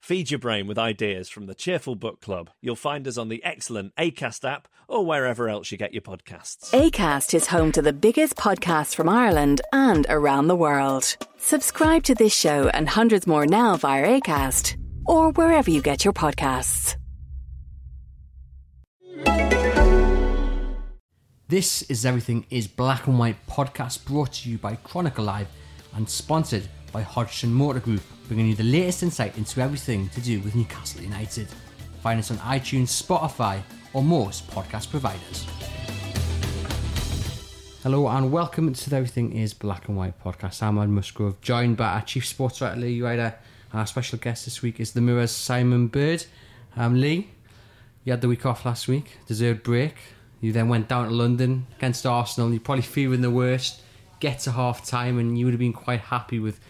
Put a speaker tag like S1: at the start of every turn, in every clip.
S1: Feed your brain with ideas from the Cheerful Book Club. You'll find us on the excellent ACAST app or wherever else you get your podcasts.
S2: ACAST is home to the biggest podcasts from Ireland and around the world. Subscribe to this show and hundreds more now via ACAST or wherever you get your podcasts.
S3: This is Everything is Black and White podcast brought to you by Chronicle Live and sponsored by Hodgson Motor Group, bringing you the latest insight into everything to do with Newcastle United. Find us on iTunes, Spotify, or most podcast providers. Hello and welcome to the Everything is Black and White podcast. I'm Ed Musgrove, joined by our Chief Sports Writer Lee Ryder. Our special guest this week is the Mirror's Simon Bird. Um, Lee, you had the week off last week, deserved break. You then went down to London against Arsenal. You're probably feeling the worst. Get to half time, and you would have been quite happy with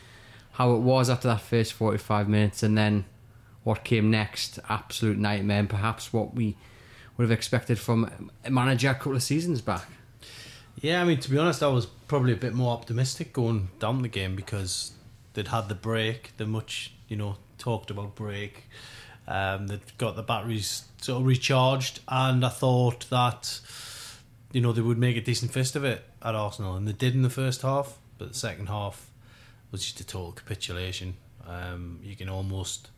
S3: how it was after that first 45 minutes, and then what came next. Absolute nightmare, and perhaps what we would have expected from a manager a couple of seasons back.
S4: Yeah, I mean, to be honest, I was probably a bit more optimistic going down the game because they'd had the break, the much, you know, talked about break. Um, they'd got the batteries sort of recharged, and I thought that, you know, they would make a decent fist of it at Arsenal, and they did in the first half, but the second half was just a total capitulation. Um, you can almost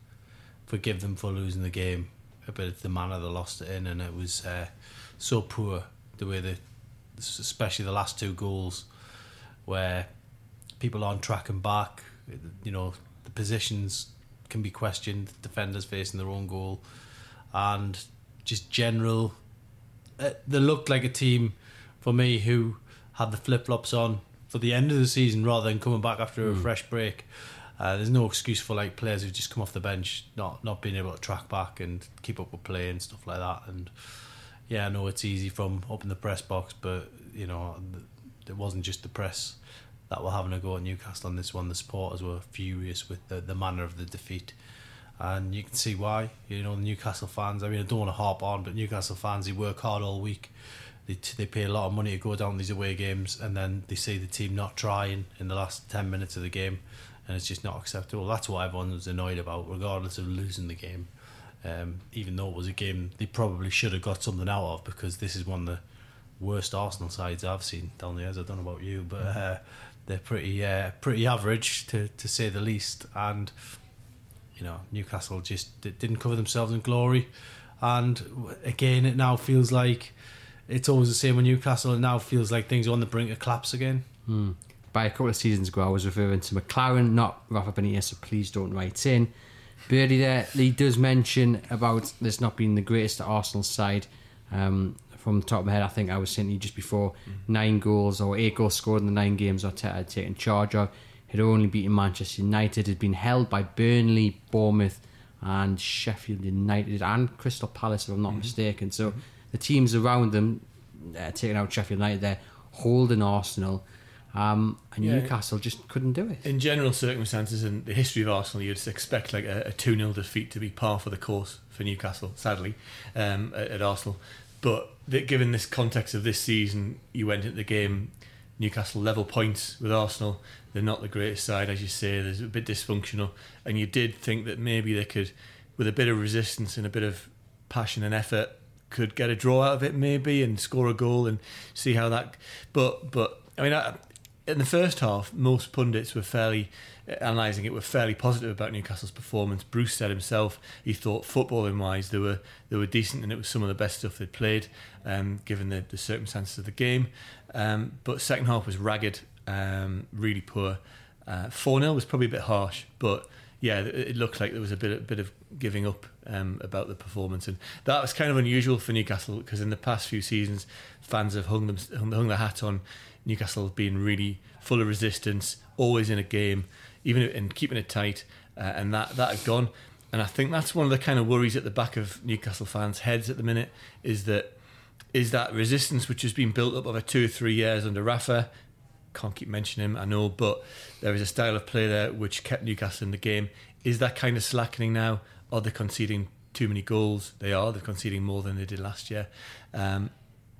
S4: forgive them for losing the game, but it's the manner they lost it in, and it was uh, so poor the way they, especially the last two goals, where people aren't tracking back. You know, the positions can be questioned. Defenders facing their own goal, and just general. Uh, they looked like a team for me who had the flip flops on for the end of the season rather than coming back after a fresh break. Uh, there's no excuse for like players who've just come off the bench not not being able to track back and keep up with play and stuff like that. And yeah, I know it's easy from up in the press box, but you know it wasn't just the press that were having a go at Newcastle on this one. The supporters were furious with the, the manner of the defeat. And you can see why. You know, the Newcastle fans, I mean, I don't want to harp on, but Newcastle fans, they work hard all week. They, they pay a lot of money to go down these away games, and then they see the team not trying in the last 10 minutes of the game, and it's just not acceptable. That's what everyone was annoyed about, regardless of losing the game. Um, even though it was a game they probably should have got something out of, because this is one of the worst Arsenal sides I've seen down the years. I don't know about you, but uh, they're pretty uh, pretty average to, to say the least. And you know, Newcastle just d- didn't cover themselves in glory. And again, it now feels like it's always the same with Newcastle. and now feels like things are on the brink of collapse again. Hmm.
S3: By a couple of seasons ago, I was referring to McClaren, not Rafa Benitez, so please don't write in. Birdie there, Lee does mention about this not being the greatest Arsenal side. Um, from the top of my head, I think I was saying to you just before mm-hmm. nine goals or eight goals scored in the nine games Arteta had taken charge of. Had only beaten Manchester United, had been held by Burnley, Bournemouth, and Sheffield United and Crystal Palace, if I'm not mm-hmm. mistaken. So mm-hmm. The teams around them, uh, taking out Sheffield United, there holding Arsenal, um, and
S5: Yeah.
S3: Newcastle just couldn't do it.
S5: in general circumstances and the history of Arsenal, you'd expect like a, a 2 0 defeat to be par for the course for Newcastle, sadly, um, at, at Arsenal. But given this context of this season, you went into the game, Newcastle level points with Arsenal. They're not the greatest side, as you say, there's a bit dysfunctional. And you did think that maybe they could, with a bit of resistance and a bit of passion and effort, could get a draw out of it maybe and score a goal and see how that. But but I mean, I, in the first half, most pundits were fairly analysing it were fairly positive about Newcastle's performance. Bruce said himself he thought footballing wise they were they were decent and it was some of the best stuff they'd played, um, given the, the circumstances of the game. Um, but second half was ragged, um, really poor. Four 0 was probably a bit harsh, but yeah, it looked like there was a bit a bit of giving up um, about the performance, and that was kind of unusual for Newcastle because in the past few seasons, fans have hung them hung, their hat on Newcastle being really full of resistance, always in a game, even and keeping it tight. uh, and that that had gone. And I think that's one of the kind of worries at the back of Newcastle fans' heads at the minute is that is that resistance which has been built up over two or three years under Rafa. Can't keep mentioning him, I know, but there is a style of play there which kept Newcastle in the game. Is that kind of slackening now? Are they conceding too many goals? They are. They're conceding more than they did last year. Um,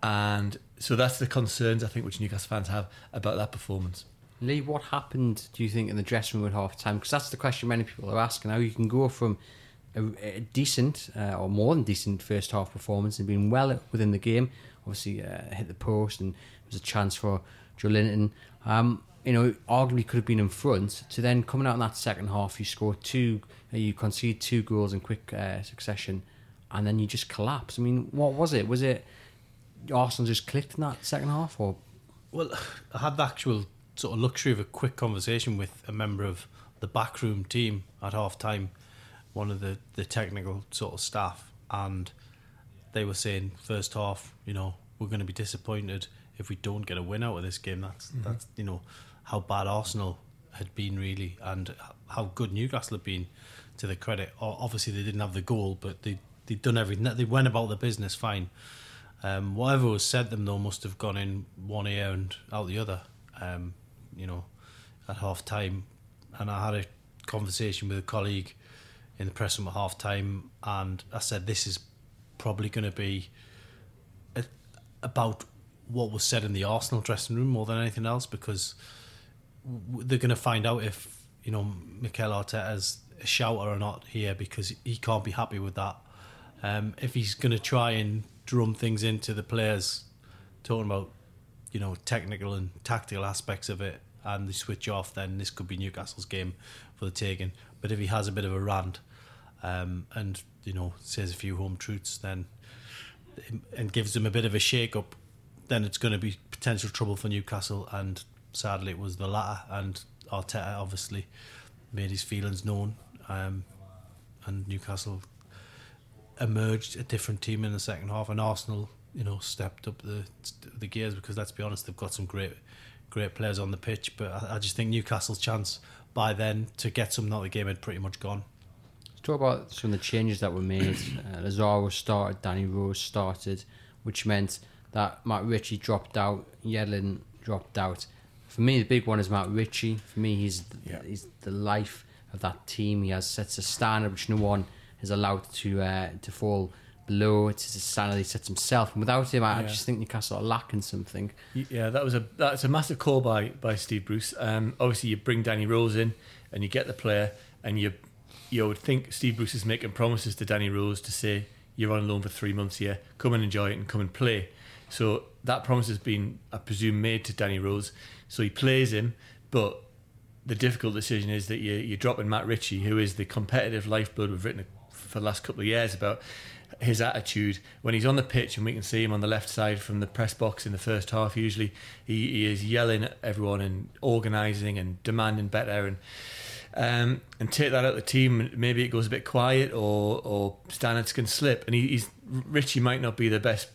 S5: and so that's the concerns I think which Newcastle fans have about that performance.
S3: Lee, what happened, do you think, in the dressing room at half time? Because that's the question many people are asking. How you can go from a, a decent uh, or more than decent first half performance and being well within the game, obviously uh, hit the post and there was a chance for Joelinton. Um, you know, arguably could have been in front. To then coming out in that second half, you score two, uh, you concede two goals in quick uh, succession, and then you just collapse. I mean, what was it? Was it Arsenal just clicked in that second half, or
S4: Well, I had the actual sort of luxury of a quick conversation with a member of the backroom team at half time, one of the, the technical sort of staff, and they were saying first half, you know, we're going to be disappointed if we don't get a win out of this game. That's that's you know how bad Arsenal had been really, and how good Newcastle had been. To the credit, obviously they didn't have the goal, but they they'd done everything. They went about the business fine. Um, whatever was said to them though must have gone in one ear and out the other. Um, you know, at half time, and I had a conversation with a colleague in the press room at half time, and I said this is probably going to be a, about what was said in the Arsenal dressing room more than anything else because they're going to find out if you know Mikel Arteta's a shouter or not here because he can't be happy with that. Um, if he's going to try and drum things into the players, talking about you know technical and tactical aspects of it, and they switch off, then this could be Newcastle's game for the taking. But if he has a bit of a rant um, and you know says a few home truths, then and gives them a bit of a shake up, then it's going to be potential trouble for Newcastle. And sadly, it was the latter. And Arteta obviously made his feelings known, um, and Newcastle emerged a different team in the second half, and Arsenal, you know, stepped up the the gears because let's be honest, they've got some great great players on the pitch, but I, I just think Newcastle's chance by then to get something out of the game had pretty much gone.
S3: Let's talk about some of the changes that were made. Uh, Lazaro started, Danny Rose started, which meant that Matt Ritchie dropped out, Yedlin dropped out. For me, the big one is Matt Ritchie. For me, he's
S5: Yeah.
S3: he's the life of that team. He has sets a standard which no one is allowed to uh, to fall below. It's a standard he sets himself, and without him, I, I
S5: Yeah.
S3: just think Newcastle are lacking something.
S5: Yeah, that was a that's a massive call by by Steve Bruce. Um, obviously, you bring Danny Rose in and you get the player, and you you would think Steve Bruce is making promises to Danny Rose to say you're on loan for three months here, come and enjoy it and come and play. So that promise has been, I presume, made to Danny Rose. So he plays him, but the difficult decision is that you, you're dropping Matt Ritchie, who is the competitive lifeblood we've written for the last couple of years about his attitude when he's on the pitch, and we can see him on the left side from the press box in the first half. Usually, he, he is yelling at everyone and organising and demanding better, and um, and take that out of the team. Maybe it goes a bit quiet, or or standards can slip. And he, he's Ritchie might not be the best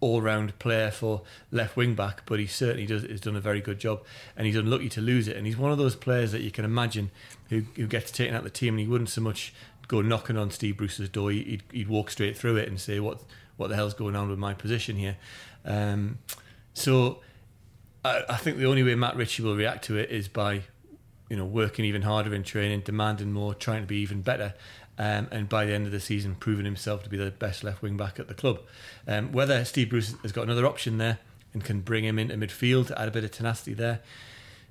S5: all-round player for left wing back, but he certainly does has done a very good job, and he's unlucky to lose it. And he's one of those players that you can imagine who who gets taken out of the team, and he wouldn't so much go knocking on Steve Bruce's door. He'd, he'd walk straight through it and say, "What what the hell's going on with my position here?" Um, so I, I think the only way Matt Ritchie will react to it is by you know working even harder in training, demanding more, trying to be even better. Um, and by the end of the season, proving himself to be the best left wing back at the club. Um, whether Steve Bruce has got another option there and can bring him into midfield, to add a bit of tenacity there,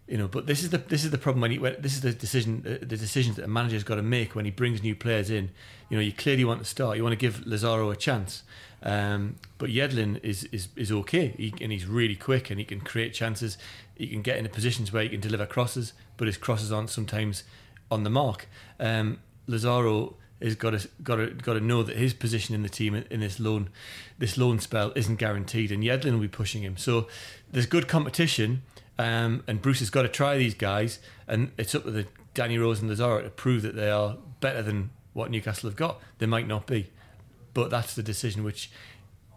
S5: you know. But this is the this is the problem when, he, when this is the decision uh, the decisions that a manager's got to make when he brings new players in. You know, you clearly want to start. You want to give Lazaro a chance. Um, but Yedlin is is is okay, he, and he's really quick, and he can create chances. He can get into positions where he can deliver crosses, but his crosses aren't sometimes on the mark. Um, Lazaro has got to got to got to know that his position in the team in this loan this loan spell isn't guaranteed, and Yedlin will be pushing him. So there's good competition, um, and Bruce has got to try these guys, and it's up to the Danny Rose and Lazaro to prove that they are better than what Newcastle have got. They might not be, but that's the decision which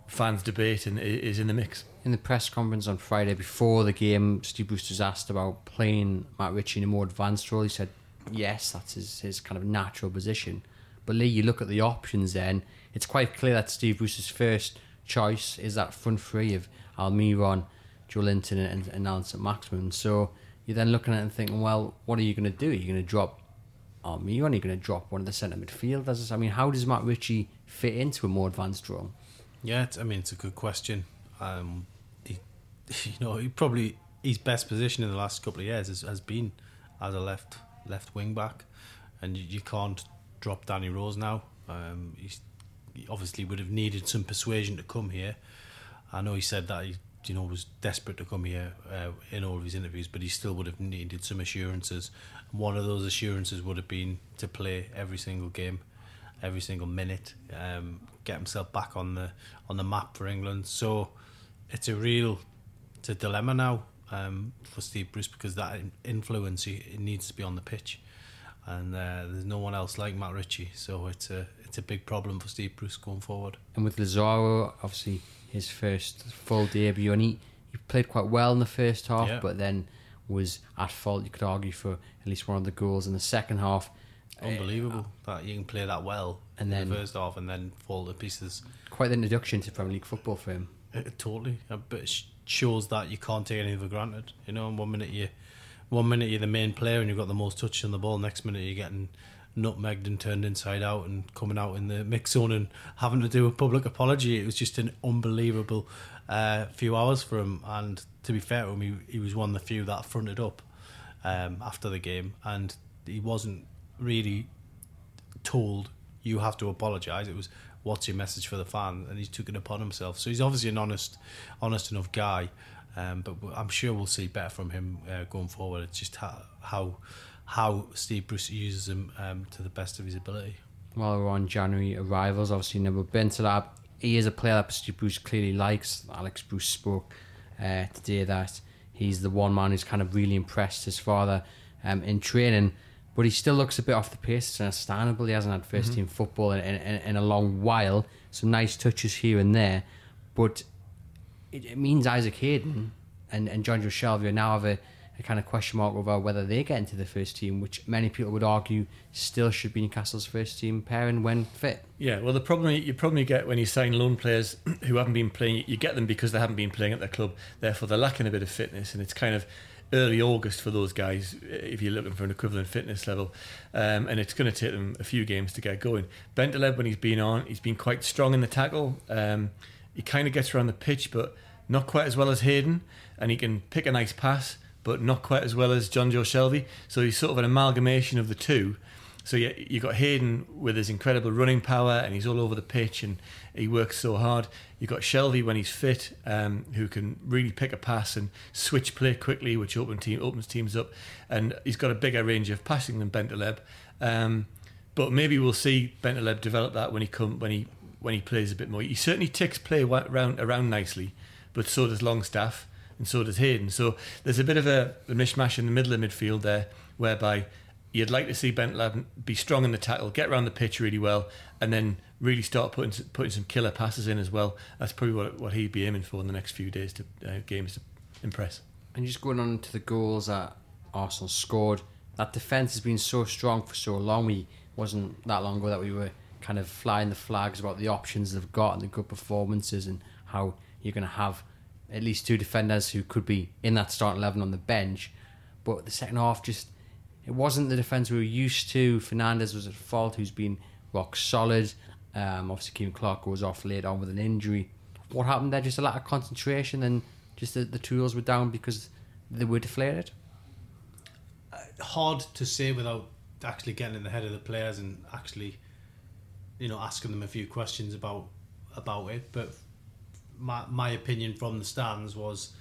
S5: fans debate and is in the mix.
S3: In the press conference on Friday before the game, Steve Bruce was asked about playing Matt Ritchie in a more advanced role. He said yes, that's his, his kind of natural position. But Lee, you look at the options then, it's quite clear that Steve Bruce's first choice is that front three of Almiron, Joelinton, and, and Allan St. Maximin. So you're then looking at it and thinking, well, what are you going to do? Are you going to drop Almiron? Are you going to drop one of the centre midfielders? I mean, how does Matt Ritchie fit into a more advanced role?
S4: Yeah, I mean, it's a good question. Um, he, you know, he probably his best position in the last couple of years has, has been as a left left wing back, and you, you can't drop Danny Rose now. Um, he obviously would have needed some persuasion to come here. I know he said that he you know was desperate to come here uh, in all of his interviews, but he still would have needed some assurances. One of those assurances would have been to play every single game, every single minute, um, get himself back on the on the map for England. So it's a real it's a dilemma now um, for Steve Bruce because that influence he, it needs to be on the pitch, and uh, there's no one else like Matt Ritchie. So it's a it's a big problem for Steve Bruce going forward.
S3: And with Lazaro, obviously his first full debut, and he, he played quite well in the first half,
S4: Yeah.
S3: but then was at fault. You could argue for at least one of the goals in the second half.
S4: Unbelievable that you can play that well
S3: And
S4: in
S3: then-
S4: the first half and then fall to pieces.
S3: Quite the introduction to Premier League football for him.
S4: It, it totally, Uh, but sh- shows that you can't take anything for granted. You know, and one minute you, one minute you're the main player and you've got the most touch on the ball. Next minute you're getting nutmegged and turned inside out and coming out in the mix zone and having to do a public apology. It was just an unbelievable uh, few hours for him. And to be fair to him, he, he was one of the few that fronted up um, after the game, and he wasn't really told you have to apologise. It was what's your message for the fan, and he's took it upon himself. So he's obviously an honest, honest enough guy. Um, but I'm sure we'll see better from him uh, going forward. It's just how how, how Steve Bruce uses him um, to the best of his ability.
S3: While we're on January arrivals, obviously Nabil Bentaleb. He is a player that Steve Bruce clearly likes. Alex Bruce spoke uh, today that he's the one man who's kind of really impressed his father um, in training, but he still looks a bit off the pace. It's understandable. He hasn't had 1st mm-hmm. team football in, in, in a long while. Some nice touches here and there, but it, it means Isaac Hayden and, and Jonjo Shelvey now have a, a kind of question mark over whether they get into the first team, which many people would argue still should be Newcastle's first team pairing when fit.
S5: Yeah, well, the problem you problem you get when you sign loan players who haven't been playing, you get them because they haven't been playing at their club. Therefore, they're lacking a bit of fitness, and it's kind of early August for those guys uh, if you're looking for an equivalent fitness level, um, and it's going to take them a few games to get going. Bentaleb, when he's been on, he's been quite strong in the tackle. Um, he kind of gets around the pitch, but not quite as well as Hayden, and he can pick a nice pass, but not quite as well as Jonjo Shelvey. So he's sort of an amalgamation of the two. So you got Hayden with his incredible running power, and he's all over the pitch, and he works so hard. You've got Shelvey when he's fit, um, who can really pick a pass and switch play quickly, which open team opens teams up, and he's got a bigger range of passing than Bentaleb. Um, but maybe we'll see Bentaleb develop that when he come when he when he plays a bit more. He certainly ticks play around around nicely, but so does Longstaff and so does Hayden. So there's a bit of a, a mishmash in the middle of midfield there, whereby you'd like to see Bentaleb be strong in the tackle, get around the pitch really well, and then really start putting putting some killer passes in as well. That's probably what what he'd be aiming for in the next few days to uh, games to impress.
S3: And just going on to the goals that Arsenal scored, that defence has been so strong for so long. We wasn't that long ago that we were kind of flying the flags about the options they've got and the good performances and how you're going to have at least two defenders who could be in that starting eleven on the bench. But the second half just it wasn't the defence we were used to. Fernandez was at fault, who's been rock solid. Um, obviously, Ciaran Clark goes off late on with an injury. What happened there? Just a lack of concentration, and just the, the tools were down because they were deflated.
S4: hard to say without actually getting in the head of the players and actually, you know, asking them a few questions about about it. But my my opinion from the stands was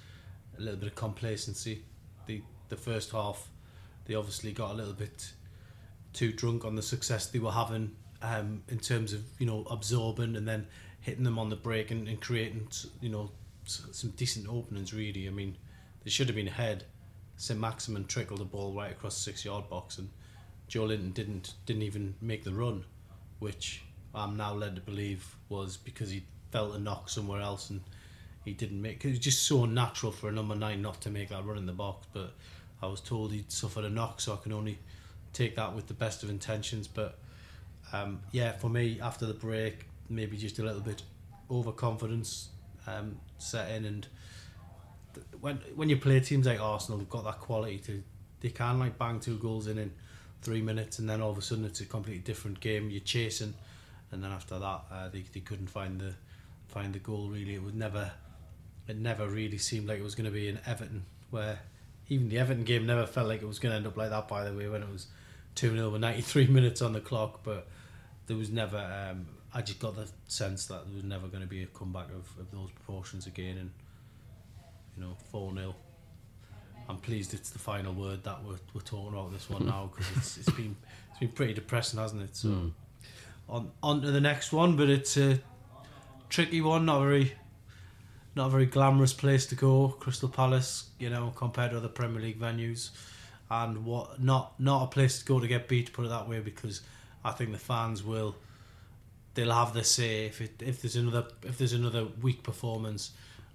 S4: a little bit of complacency. The the first half, they obviously got a little bit too drunk on the success they were having um, in terms of you know absorbing and then hitting them on the break and, and creating you know some decent openings. Really, I mean, they should have been ahead. St Maximin trickled the ball right across the six yard box, and Joelinton didn't didn't even make the run, which I'm now led to believe was because he felt a knock somewhere else and he didn't make. It was just so natural for a number nine not to make that run in the box. But I was told he'd suffered a knock, so I can only take that with the best of intentions. But um, yeah, for me, after the break, maybe just a little bit overconfidence um, set in, and when when you play teams like Arsenal, they've got that quality to they can like bang two goals in in three minutes, and then all of a sudden it's a completely different game. You're chasing, and then after that, uh, they they couldn't find the find the goal. Really, it was never it never really seemed like it was going to be in Everton, where even the Everton game never felt like it was going to end up like that. By the way, when it was two 0 with ninety three minutes on the clock, but there was never. Um, I just got the sense that there was never going to be a comeback of, of those proportions again, and you know, four 0 I'm pleased it's the final word that we're, we're talking about this one now because it's, it's been it's been pretty depressing, hasn't it? So on on to the next one, but it's a tricky one, not very not a very glamorous place to go. Crystal Palace, you know, compared to other Premier League venues, and what not not a place to go to get beat. Put it that way, because I think the fans will they'll have their say if it, if there's another if there's another weak performance.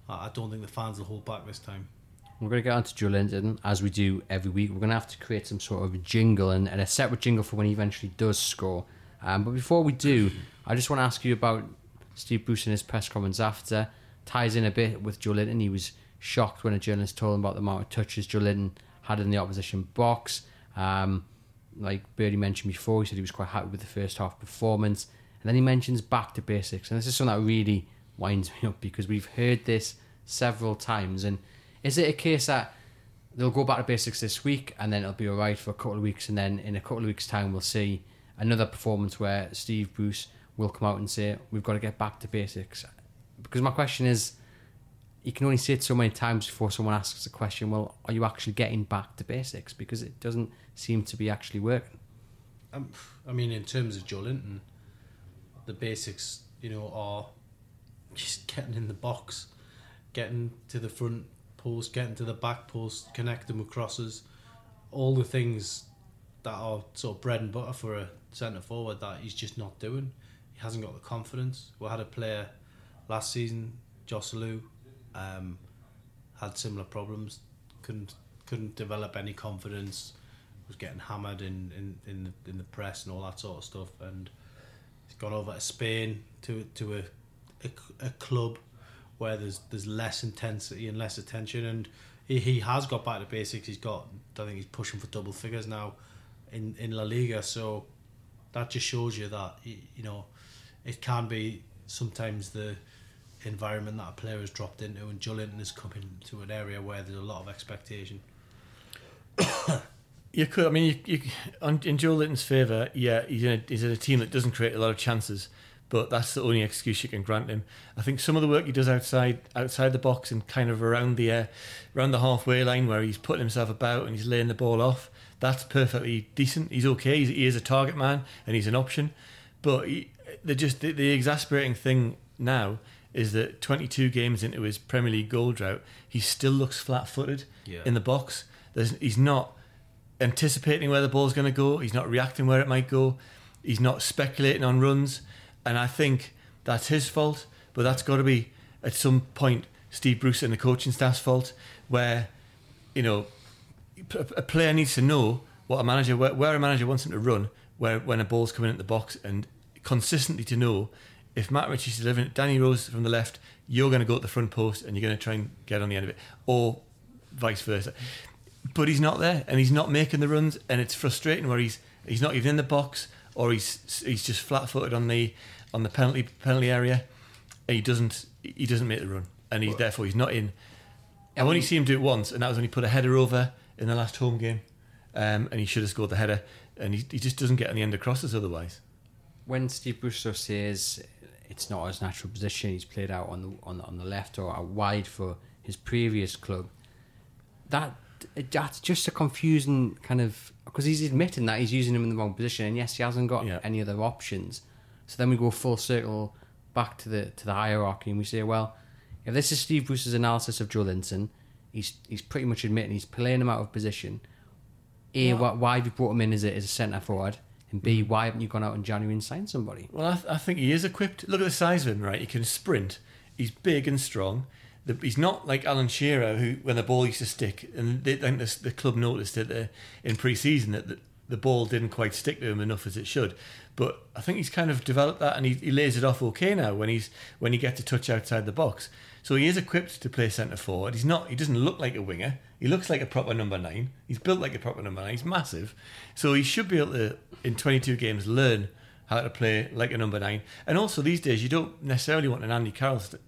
S4: I don't think the fans will hold back this time.
S3: We're going to get on to Joelinton, as we do every week. We're going to have to create some sort of jingle and, and a separate jingle for when he eventually does score. Um, but before we do, I just want to ask you about Steve Bruce and his press comments after. Ties in a bit with Joelinton. He was shocked when a journalist told him about the amount of touches Joelinton had in the opposition box. Um, like Birdie mentioned before, he said he was quite happy with the first half performance. And then he mentions back to basics. And this is something that really winds me up because we've heard this several times. And is it a case that they'll go back to basics this week and then it'll be all right for a couple of weeks and then in a couple of weeks' time we'll see another performance where Steve Bruce will come out and say we've got to get back to basics? Because my question is, you can only say it so many times before someone asks the question, well, are you actually getting back to basics? Because it doesn't seem to be actually working.
S4: Um, I mean, in terms of Joelinton, the basics, you know, are just getting in the box, getting to the front post, getting to the back post, connecting with crosses, all the things that are sort of bread and butter for a centre forward that he's just not doing. He hasn't got the confidence. We had a player last season, Joselu, um, had similar problems. Couldn't couldn't develop any confidence. Was getting hammered in in in the, in the press and all that sort of stuff. And he's gone over to Spain to to a a, a club where there's there's less intensity and less attention. And he, he has got back to basics. He's got I think he's pushing for double figures now in in La Liga. So that just shows you that you know it can be sometimes the environment that a player has dropped into and Joelinton is coming to an area where there's a lot of expectation.
S5: You could. I mean, you, you, in Joelinton's favour, yeah, he's in, a, he's in a team that doesn't create a lot of chances, but that's the only excuse you can grant him. I think some of the work he does outside outside the box and kind of around the uh, around the halfway line where he's putting himself about and he's laying the ball off, that's perfectly decent. He's okay. He's, he is a target man and he's an option, but he, the just the, the exasperating thing now is that 22 games into his Premier League goal drought, he still looks flat-footed
S4: Yeah.
S5: in the box. There's, he's not anticipating where the ball's going to go. He's not reacting where it might go. He's not speculating on runs. And I think that's his fault. But that's got to be, at some point, Steve Bruce and the coaching staff's fault, where, you know, a player needs to know what a manager, where, where a manager wants him to run, where when a ball's coming into the box, and consistently to know if Matt Ritchie's delivering it, Danny Rose from the left, you're going to go at the front post and you're going to try and get on the end of it, or vice versa. But he's not there, and he's not making the runs, and it's frustrating where he's he's not even in the box, or he's he's just flat-footed on the on the penalty penalty area, and he doesn't he doesn't make the run, and he therefore he's not in. I've only seen him do it once, and that was when he put a header over in the last home game, um, and he should have scored the header, and he, he just doesn't get on the end of crosses otherwise.
S3: when Steve Bruce says it's not his natural position, he's played out on the on, on the left or out wide for his previous club. That that's just a confusing kind of because he's admitting that he's using him in the wrong position, and yes, he hasn't got
S5: Yeah.
S3: any other options. So then we go full circle back to the to the hierarchy, and we say, well, if this is Steve Bruce's analysis of Joelinton, he's he's pretty much admitting he's playing him out of position. A, why, why have you brought him in as a, as a centre forward? And B, why haven't you gone out in January and signed somebody?
S5: Well, I, th- I think he is equipped. Look at the size of him, right? He can sprint. He's big and strong. The, he's not like Alan Shearer, who when the ball used to stick, and they, I think the, the club noticed it uh, in pre-season that the, the ball didn't quite stick to him enough as it should. But I think he's kind of developed that, and he, he lays it off okay now when he's when he gets a touch outside the box. So he is equipped to play centre forward. He's not. He doesn't look like a winger. He looks like a proper number nine. He's built like a proper number nine. He's massive. So he should be able to, in 22 games, learn how to play like a number nine. And also these days, you don't necessarily want an Andy Carroll st-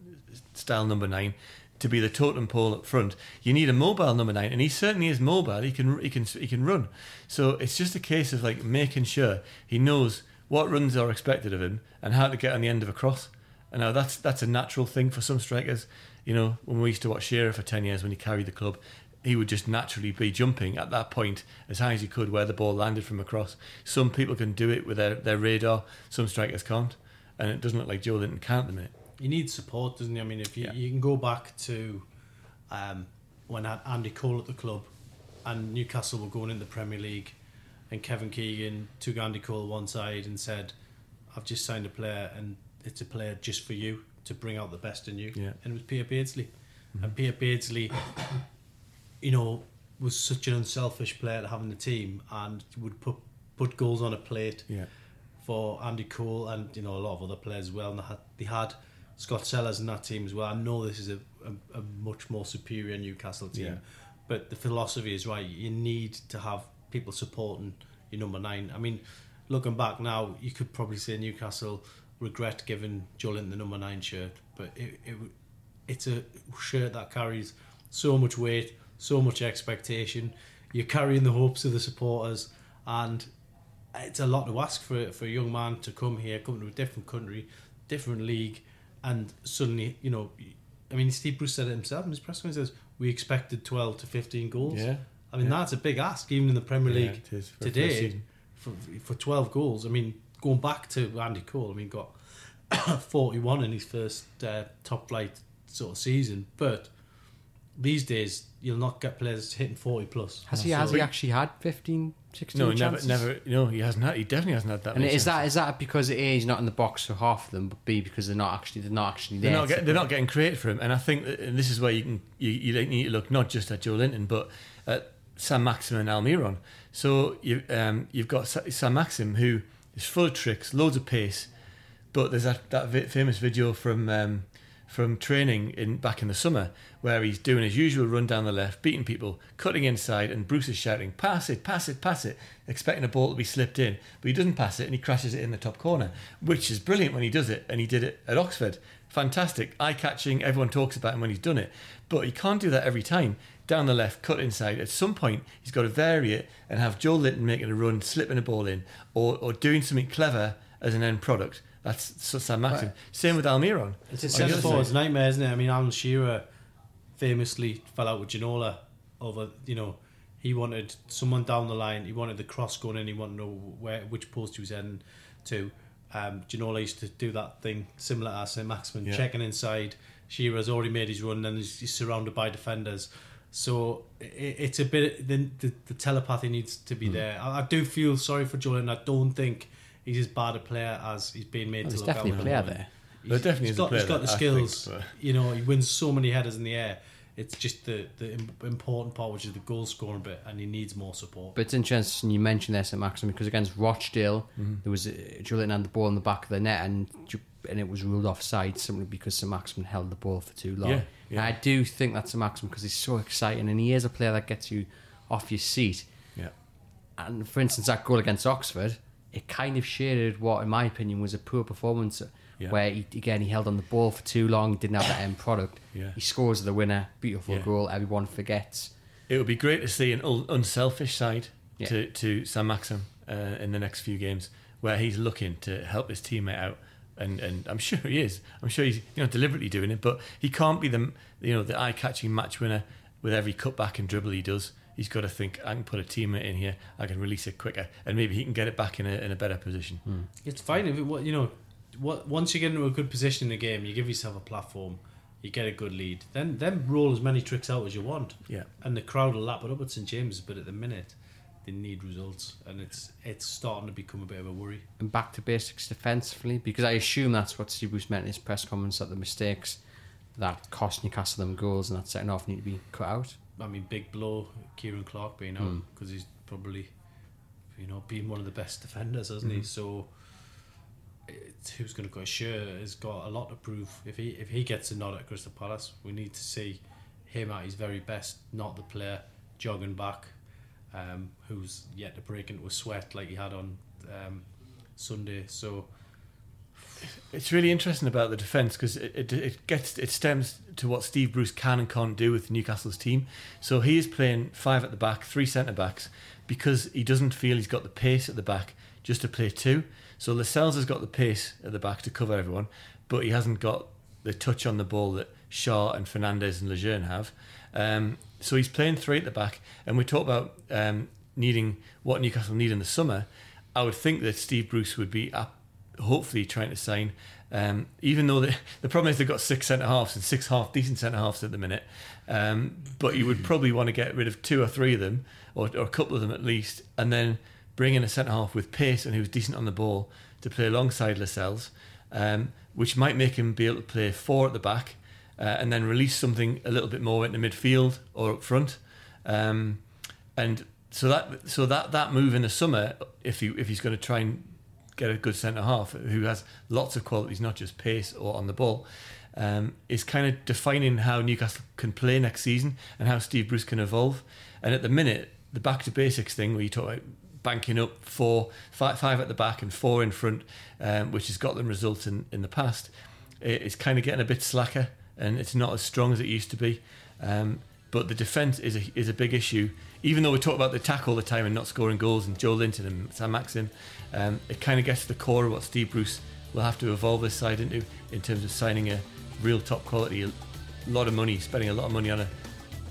S5: style number nine to be the totem pole up front. You need a mobile number nine, and he certainly is mobile. He can he can he can run. So it's just a case of like making sure he knows what runs are expected of him and how to get on the end of a cross. And now that's that's a natural thing for some strikers. You know, when we used to watch Shearer for ten years when he carried the club, he would just naturally be jumping at that point as high as he could where the ball landed from across. Some people can do it with their, their radar, some strikers can't. And it doesn't look like Joelinton can at the minute.
S4: He needs support, doesn't he? I mean, if you,
S5: Yeah.
S4: you can go back to um, when had Andy Cole at the club and Newcastle were going in the Premier League and Kevin Keegan took Andy Cole one side and said, I've just signed a player and it's a player just for you to bring out the best in you.
S5: Yeah.
S4: And it was Peter Beardsley. And Peter Beardsley, you know, was such an unselfish player to have in the team and would put put goals on a plate
S5: Yeah.
S4: for Andy Cole and you know a lot of other players as well. And they had, they had Scott Sellars in that team as well. I know this is a, a, a much more superior Newcastle team,
S5: Yeah.
S4: but the philosophy is right. You need to have people supporting your number nine. I mean, looking back now, you could probably say Newcastle regret giving Joelinton the number nine shirt, but it, it it's a shirt that carries so much weight, so much expectation. You're carrying the hopes of the supporters, and it's a lot to ask for for a young man to come here, come to a different country, different league, and suddenly, you know, I mean, Steve Bruce said it himself in his press conference. Says we expected twelve to fifteen goals.
S5: Yeah.
S4: I mean
S5: Yeah.
S4: that's a big ask, even in the Premier League
S5: is for
S4: today for for twelve goals. I mean, going back to Andy Cole, I mean, got forty one in his first uh, top flight sort of season, but these days you'll not get players hitting forty plus.
S3: Has he,
S4: So-
S3: has he actually had 15, 16
S5: No, never,
S3: chances?
S5: never. No, he hasn't. Had, he definitely hasn't had that.
S3: And
S5: many
S3: is that
S5: chances.
S3: is that because A he's not in the box for half of them, but B because they're not actually they're not actually there.
S5: They're not,
S3: to-
S5: get, they're not getting created for him, and I think that, and this is where you can you, you need to look not just at Joelinton, but at Sam Maxim and Almiron. So you um, you've got Sam Maxim who is full of tricks, loads of pace, but there's that that famous video from um, from training in back in the summer where he's doing his usual run down the left, beating people, cutting inside, and Bruce is shouting, "Pass it, pass it, pass it," expecting a ball to be slipped in, but he doesn't pass it and he crashes it in the top corner, which is brilliant when he does it, and he did it at Oxford. Fantastic, eye catching. Everyone talks about him when he's done it, but he can't do that every time. Down the left, cut inside. At some point, he's got to vary it and have Joelinton making a run, slipping a ball in, or, or doing something clever as an end product. That's Sam Maxim. Same with Almiron.
S4: It's a centre forward's nightmare, isn't it? I mean, Alan Shearer famously fell out with Ginola over, you know, he wanted someone down the line. He wanted the cross going in. He wanted to know where which post he was heading to. Um, Ginola used to do that thing similar to St Maximin,
S5: Yeah.
S4: checking inside. Shearer's already made his run, and he's, he's surrounded by defenders. So it, it's a bit the, the, the telepathy needs to be there. I, I do feel sorry for Julian. I don't think he's as bad a player as he's being made
S3: Well,
S4: to
S3: there's
S4: look
S3: definitely
S4: out
S3: a player
S4: for.
S3: there.
S5: There definitely
S4: He's
S5: is a
S4: got,
S5: player
S4: he's got the skills.
S5: think, but-
S4: You know, he wins so many headers in the air. It's just the the important part, which is the goal scoring bit, and he needs more support.
S3: But it's interesting you mentioned this at Maxim because against Rochdale,
S5: Mm-hmm.
S3: there was uh, Julian had the ball in the back of the net and and it was ruled offside simply because St Maximin held the ball for too long.
S5: Yeah, yeah.
S3: I do think that's St Maximin because he's so exciting and he is a player that gets you off your seat.
S5: Yeah.
S3: And for instance, that goal against Oxford, it kind of shaded what, in my opinion, was a poor performance.
S5: Yeah.
S3: Where he, again he held on the ball for too long, didn't have that end product.
S5: Yeah.
S3: He scores the winner, beautiful goal. Everyone forgets.
S5: It would be great to see an unselfish side to, to Sam Maxim uh, in the next few games where he's looking to help his teammate out. And, and I'm sure he is. I'm sure he's you know deliberately doing it, but he can't be the you know the eye-catching match winner with every cutback and dribble he does. He's got to think I can put a teammate in here, I can release it quicker, and maybe he can get it back in a in a better position. Hmm.
S4: It's fine if it, you know. What once you get into a good position in the game, you give yourself a platform, you get a good lead. Then then roll as many tricks out as you want.
S5: Yeah.
S4: and the crowd will lap it up at St James's. But at the minute, they need results, and it's it's starting to become a bit of a worry.
S3: and back to basics defensively because I assume that's what Steve Bruce meant in his press comments that the mistakes that cost Newcastle them goals and that second off need to be cut out.
S4: I mean, big blow, Ciaran Clark being
S5: Hmm.
S4: out because he's probably you know, being one of the best defenders, hasn't he? So it's, who's going to go? Schär has got a lot to prove. If he if he gets a nod at Crystal Palace, we need to see him at his very best, not the player jogging back, um, who's yet to break into a sweat like he had on um, Sunday. So
S5: It's really interesting about the defence because it, it, it gets it stems to what Steve Bruce can and can't do with Newcastle's team. So he is playing five at the back, three centre backs, because he doesn't feel he's got the pace at the back just to play two. So Lascelles has got the pace at the back to cover everyone, but he hasn't got the touch on the ball that Schär and Fernandez and Lejeune have. Um, so he's playing three at the back, and we talk about um, needing what Newcastle need in the summer. I would think that Steve Bruce would be up, hopefully trying to sign. Um, even though the, the problem is they've got six centre halves and six half decent centre halves at the minute, um, but you would probably want to get rid of two or three of them, or, or a couple of them at least, and then bring in a centre half with pace and who's decent on the ball to play alongside Lascelles, um, which might make him be able to play four at the back uh, and then release something a little bit more into midfield or up front. Um, and so that so that that move in the summer, if he if he's going to try and get a good centre half who has lots of qualities, not just pace or on the ball, um, is kind of defining how Newcastle can play next season and how Steve Bruce can evolve. And at the minute, the back to basics thing, where you talk about banking up four, five, five at the back and four in front, um, which has got them results in, in the past, it's kind of getting a bit slacker and it's not as strong as it used to be. Um, but the defence is a, is a big issue. Even though we talk about the attack all the time and not scoring goals, and Joelinton and Sam Maxim, um, it kind of gets to the core of what Steve Bruce will have to evolve this side into in terms of signing a real top quality, a lot of money, spending a lot of money on a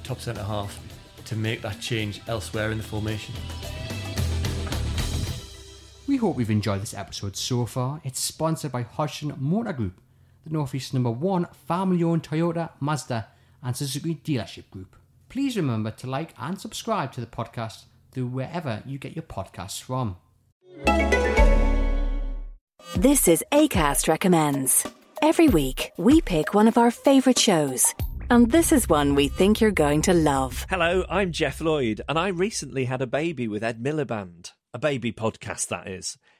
S5: top centre half to make that change elsewhere in the formation.
S3: We hope you've enjoyed this episode so far. It's sponsored by Hodgson Motor Group, the Northeast's number one family owned Toyota, Mazda, and Suzuki dealership group. Please remember to like and subscribe to the podcast through wherever you get your podcasts from.
S2: This is ACAST Recommends. Every week, we pick one of our favourite shows. And this is one we think you're going to love.
S1: Hello, I'm Geoff Lloyd, and I recently had a baby with Ed Miliband. A baby podcast, that is.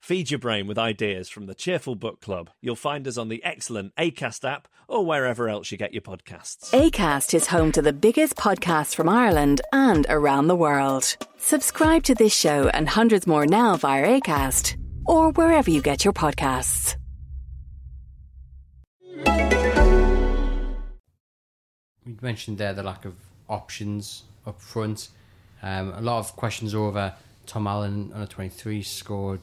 S1: Feed your brain with ideas from the Cheerful Book Club. You'll find us on the excellent ACAST app or wherever else you get your podcasts.
S2: ACAST is home to the biggest podcasts from Ireland and around the world. Subscribe to this show and hundreds more now via ACAST or wherever you get your podcasts.
S3: We mentioned there the lack of options up front. Um, a lot of questions over Tom Allan on a 23 scored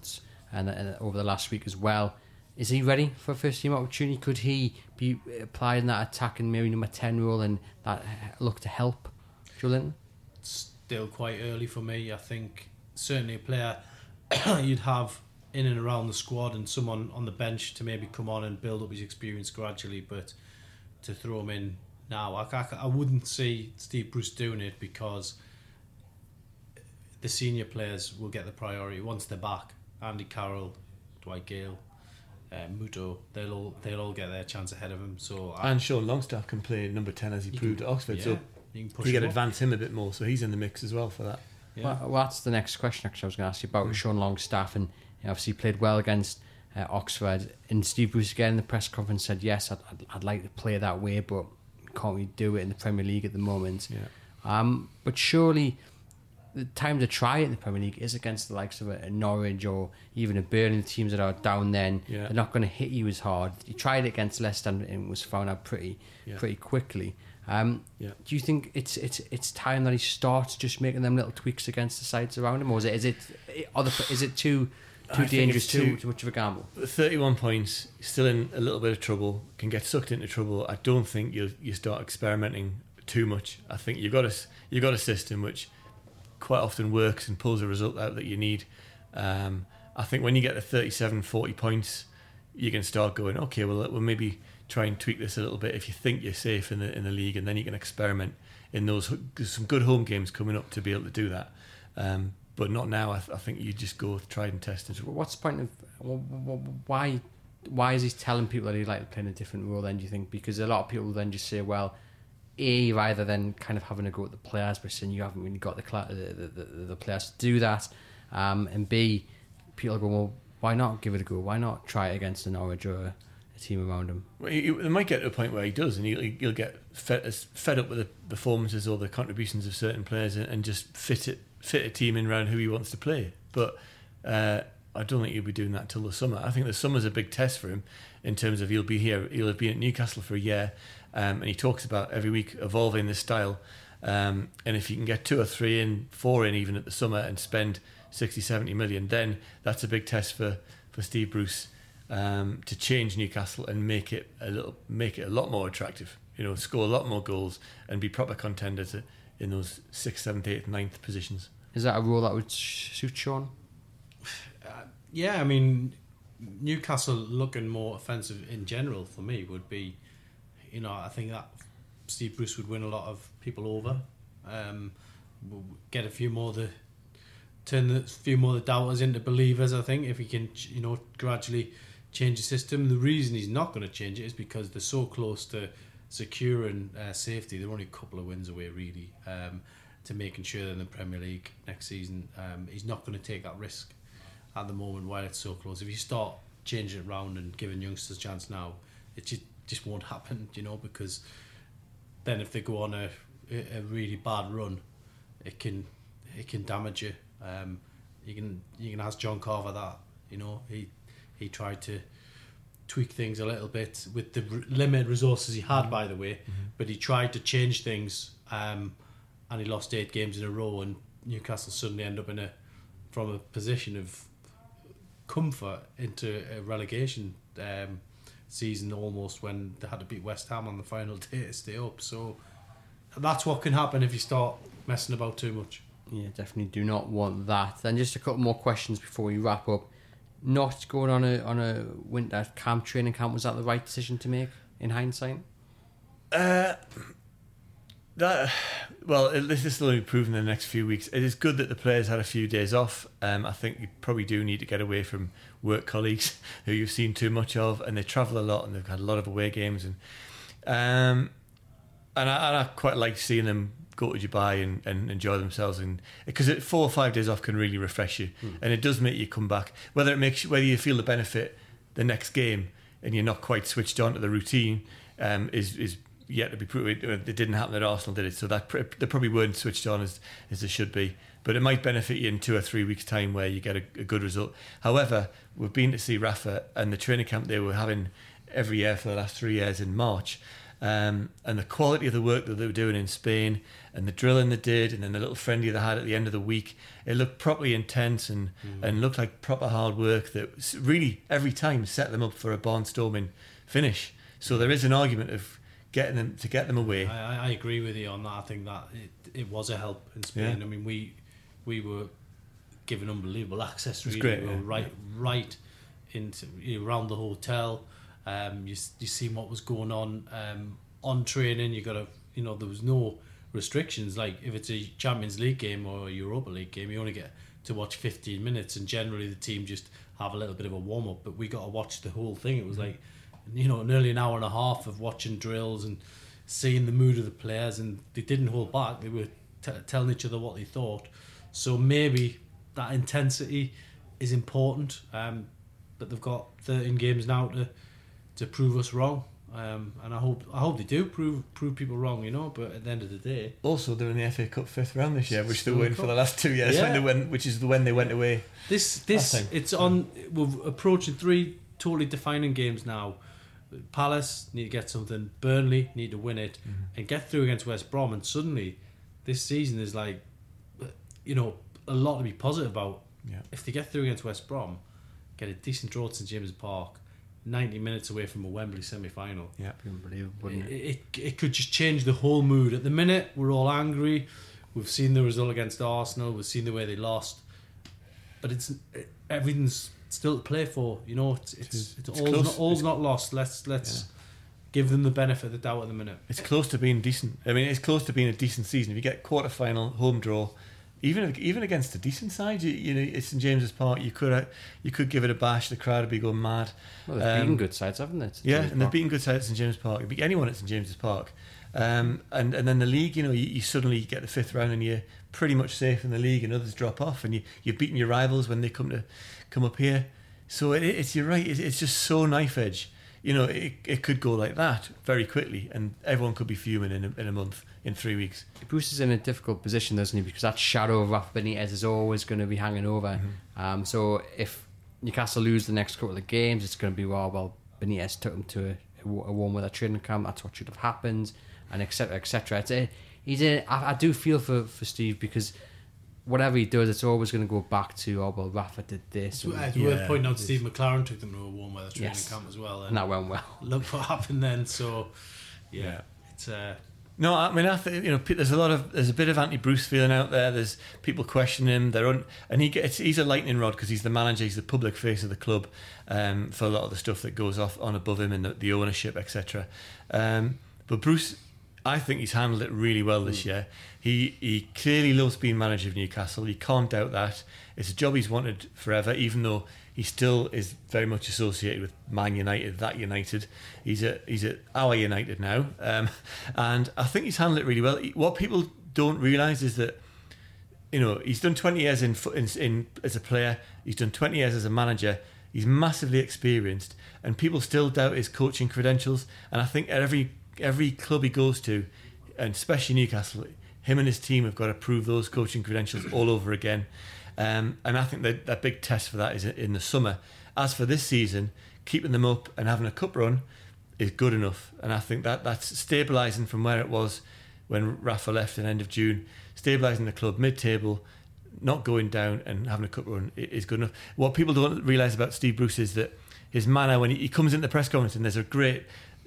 S3: and, and over the last week as well. Is he ready for a first team opportunity? Could he be applying that attack and maybe number 10 role and that uh, look to help Joelinton?
S4: still quite early for me. I think certainly a player you'd have in and around the squad and someone on the bench to maybe come on and build up his experience gradually, but to throw him in now, I, I, I wouldn't see Steve Bruce doing it because the senior players will get the priority once they're back. Andy Carroll, Dwight Gayle, uh, Muto, they'll all they'll all get their chance ahead of him. So I,
S5: And Sean Longstaff can play number 10 as he proved
S4: can-
S5: at Oxford.
S4: yeah,
S5: So
S4: you can push
S5: we could advance him a bit more. So he's in the mix as well for that.
S4: Yeah.
S3: Well, well, that's the next question actually I was going to ask you about Sean Longstaff and you know, obviously played well against uh, Oxford and Steve Bruce again in the press conference said yes I'd, I'd, I'd like to play that way but can't really do it in the Premier League at the moment
S5: Yeah.
S3: um, but surely the time to try it in the Premier League is against the likes of a, a Norwich or even a Burnley teams that are down then
S5: Yeah.
S3: they're not going to hit you as hard you tried it against Leicester and it was found out pretty
S5: Yeah.
S3: pretty quickly um,
S5: Yeah.
S3: do you think it's it's it's time that he starts just making them little tweaks against the sides around him, or is it is it other is it too too
S5: think
S3: dangerous, too,
S5: too-
S3: much of a gamble?
S5: 31 points, still in a little bit of trouble, can get sucked into trouble. I don't think you you start experimenting too much. I think you've got a you've got a system which quite often works and pulls the result out that you need. Um, I think when you get to 37, 40 points, you can start going, okay, well, we'll maybe try and tweak this a little bit if you think you're safe in the in the league, and then you can experiment in those there's some good home games coming up to be able to do that. Um, but not now. I, th- I think you just go try and tested.
S3: What's the point of why? Why is he telling people that he'd like to play in a different role? Then do you think because a lot of people then just say, well, a rather than kind of having to go at the players, but saying you haven't really got the the, the, the players to do that, um, and b people go, well, why not give it a go? Why not try it against an Norwich or a, a team around him?
S5: Well, he, it might get to a point where he does, and he'll, he'll get fed, fed up with the performances or the contributions of certain players, and, and just fit it fit a team in around who he wants to play. But uh, I don't think he'll be doing that till the summer. I think the summer's a big test for him in terms of he'll be here. He'll have been at Newcastle for a year, um, and he talks about every week evolving the style. Um, and if you can get two or three in, four in even at the summer, and spend 60, 70 million, then that's a big test for, for Steve Bruce um, to change Newcastle and make it a little, make it a lot more attractive. You know, score a lot more goals and be proper contenders in those sixth, seventh, eighth, ninth positions.
S3: Is that a rule that would suit Sean?
S4: Uh, yeah, I mean, Newcastle looking more offensive in general for me would be, you know, I think that Steve Bruce would win a lot of people over, um, get a few more the turn a few more the doubters into believers. I think if he can, you know, gradually change the system. The reason he's not going to change it is because they're so close to securing uh, safety. They're only a couple of wins away, really, um, to making sure they're in the Premier League next season. Um, he's not going to take that risk at the moment while it's so close. If you start changing it around and giving youngsters a chance now, it just just won't happen, you know, because then if they go on a a really bad run, it can it can damage you. Um, you can you can ask John Carver that. You know, he he tried to tweak things a little bit with the limited resources he had, by the way. Mm-hmm. But he tried to change things, um, and he lost eight games in a row. And Newcastle suddenly end up in a from a position of comfort into a relegation um, season almost when they had to beat West Ham on the final day to stay up. So that's what can happen if you start messing about too much.
S3: Yeah, definitely do not want that. Then just a couple more questions before we wrap up not going on a on a winter camp training camp was that the right decision to make in hindsight?
S5: Uh, that well, this is still proven in the next few weeks. It is good that the players had a few days off. Um, I think you probably do need to get away from work colleagues who you've seen too much of, and they travel a lot and they've had a lot of away games and um, and I, and I quite like seeing them go to Dubai and, and enjoy themselves and because four or five days off can really refresh you mm. and it does make you come back whether it makes whether you feel the benefit the next game and you're not quite switched on to the routine um, is is yet to be proved it didn't happen at Arsenal did it? So that they probably weren't switched on as, as they should be. But it might benefit you in two or three weeks time where you get a, a good result. However we've been to see Rafa and the training camp they were having every year for the last three years in March um, and the quality of the work that they were doing in Spain and the drilling they did and then the little friendly they had at the end of the week it looked properly intense and mm. and looked like proper hard work that really every time set them up for a barnstorming finish. So there is an argument of getting them to get them away
S4: I, I agree with you on that I think that it, it was a help in Spain yeah. I mean we we were given unbelievable access really
S5: great,
S4: we
S5: yeah.
S4: right right into around the hotel um, you you seen what was going on um, on training. You got to you know there was no restrictions. Like if it's a Champions League game or a Europa League game, you only get to watch 15 minutes, and generally the team just have a little bit of a warm up. But we got to watch the whole thing. It was like you know nearly an hour and a half of watching drills and seeing the mood of the players, and they didn't hold back. They were t- telling each other what they thought. So maybe that intensity is important. Um, but they've got 13 games now to to prove us wrong. Um, and I hope I hope they do prove prove people wrong, you know. But at the end of the day,
S5: also they're in the FA Cup fifth round this year, which they were in for the last two years yeah. when they went, which is when they went away.
S4: This this it's on. We're approaching three totally defining games now. Palace need to get something. Burnley need to win it mm-hmm. and get through against West Brom. And suddenly, this season is like, you know, a lot to be positive about.
S5: Yeah.
S4: If they get through against West Brom, get a decent draw at St James Park 90 minutes away from a Wembley semi final.
S5: Yeah,
S3: unbelievable, it?
S4: It, it? it could just change the whole mood. At the minute, we're all angry. We've seen the result against Arsenal. We've seen the way they lost. But it's it, everything's still to play for. You know, it's it's, it's, it's all's, not, all's not lost. Let's let's give them the benefit of the doubt at the minute.
S5: It's close to being decent. I mean, it's close to being a decent season. If you get quarter final home draw, even if, even against a decent side, you, you know, it's St James's Park. You could uh, you could give it a bash. The crowd would be going mad.
S3: Well, they've
S5: Um,
S3: beaten good sides, haven't they?
S5: Yeah,
S3: James
S5: and they've beaten good sides at St James's Park. You beat anyone at St James's Park. Um, and and then the league, you know, you, you suddenly get the fifth round and you're pretty much safe in the league, and others drop off, and you you've beaten your rivals when they come to come up here. So it, it's you're right. It's, it's just so knife edge. You know, it, it could go like that very quickly, and everyone could be fuming in a, in a month, in three weeks.
S3: Bruce is in a difficult position, doesn't he? Because that shadow of Rafa Benitez is always going to be hanging over.
S5: Mm-hmm.
S3: Um, so if Newcastle lose the next couple of games, it's going to be well, well, Benitez took him to a, a warm weather training camp. That's what should have happened, and etc. etc. It's a, he's a, I, I do feel for, for Steve because whatever he does, it's always going to go back to oh well, Rafa did this, and,
S4: It's
S5: Yeah,
S4: worth pointing out
S5: it
S4: Steve McClaren took them to a warm weather training
S3: Yes.
S4: camp as well.
S3: and that went well.
S4: look what happened then. So, yeah,
S5: Yeah.
S4: it's uh,
S5: No, I mean, I think you know, there's a lot of there's a bit of anti-Bruce feeling out there. There's people questioning him. They're un, and he gets he's a lightning rod because he's the manager. He's the public face of the club um, for a lot of the stuff that goes off on above him and the, the ownership, etc. Um, but Bruce, I think he's handled it really well this year. He he clearly loves being manager of Newcastle. You can't doubt that. It's a job he's wanted forever, even though he still is very much associated with Man United, that United. He's at he's at our United now, um, and I think he's handled it really well. What people don't realise is that you know he's done 20 years in, in in as a player. He's done 20 years as a manager. He's massively experienced, and people still doubt his coaching credentials. And I think at every every club he goes to, and especially Newcastle, him and his team have got to prove those coaching credentials all over again. Um, and I think that that big test for that is in the summer. As for this season, keeping them up and having a cup run is good enough. And I think that that's stabilising from where it was when Rafa left in end of June, stabilising the club mid-table, not going down and having a cup run is good enough. What people don't realise about Steve Bruce is that his manner when he, he comes into the press conference and there's a great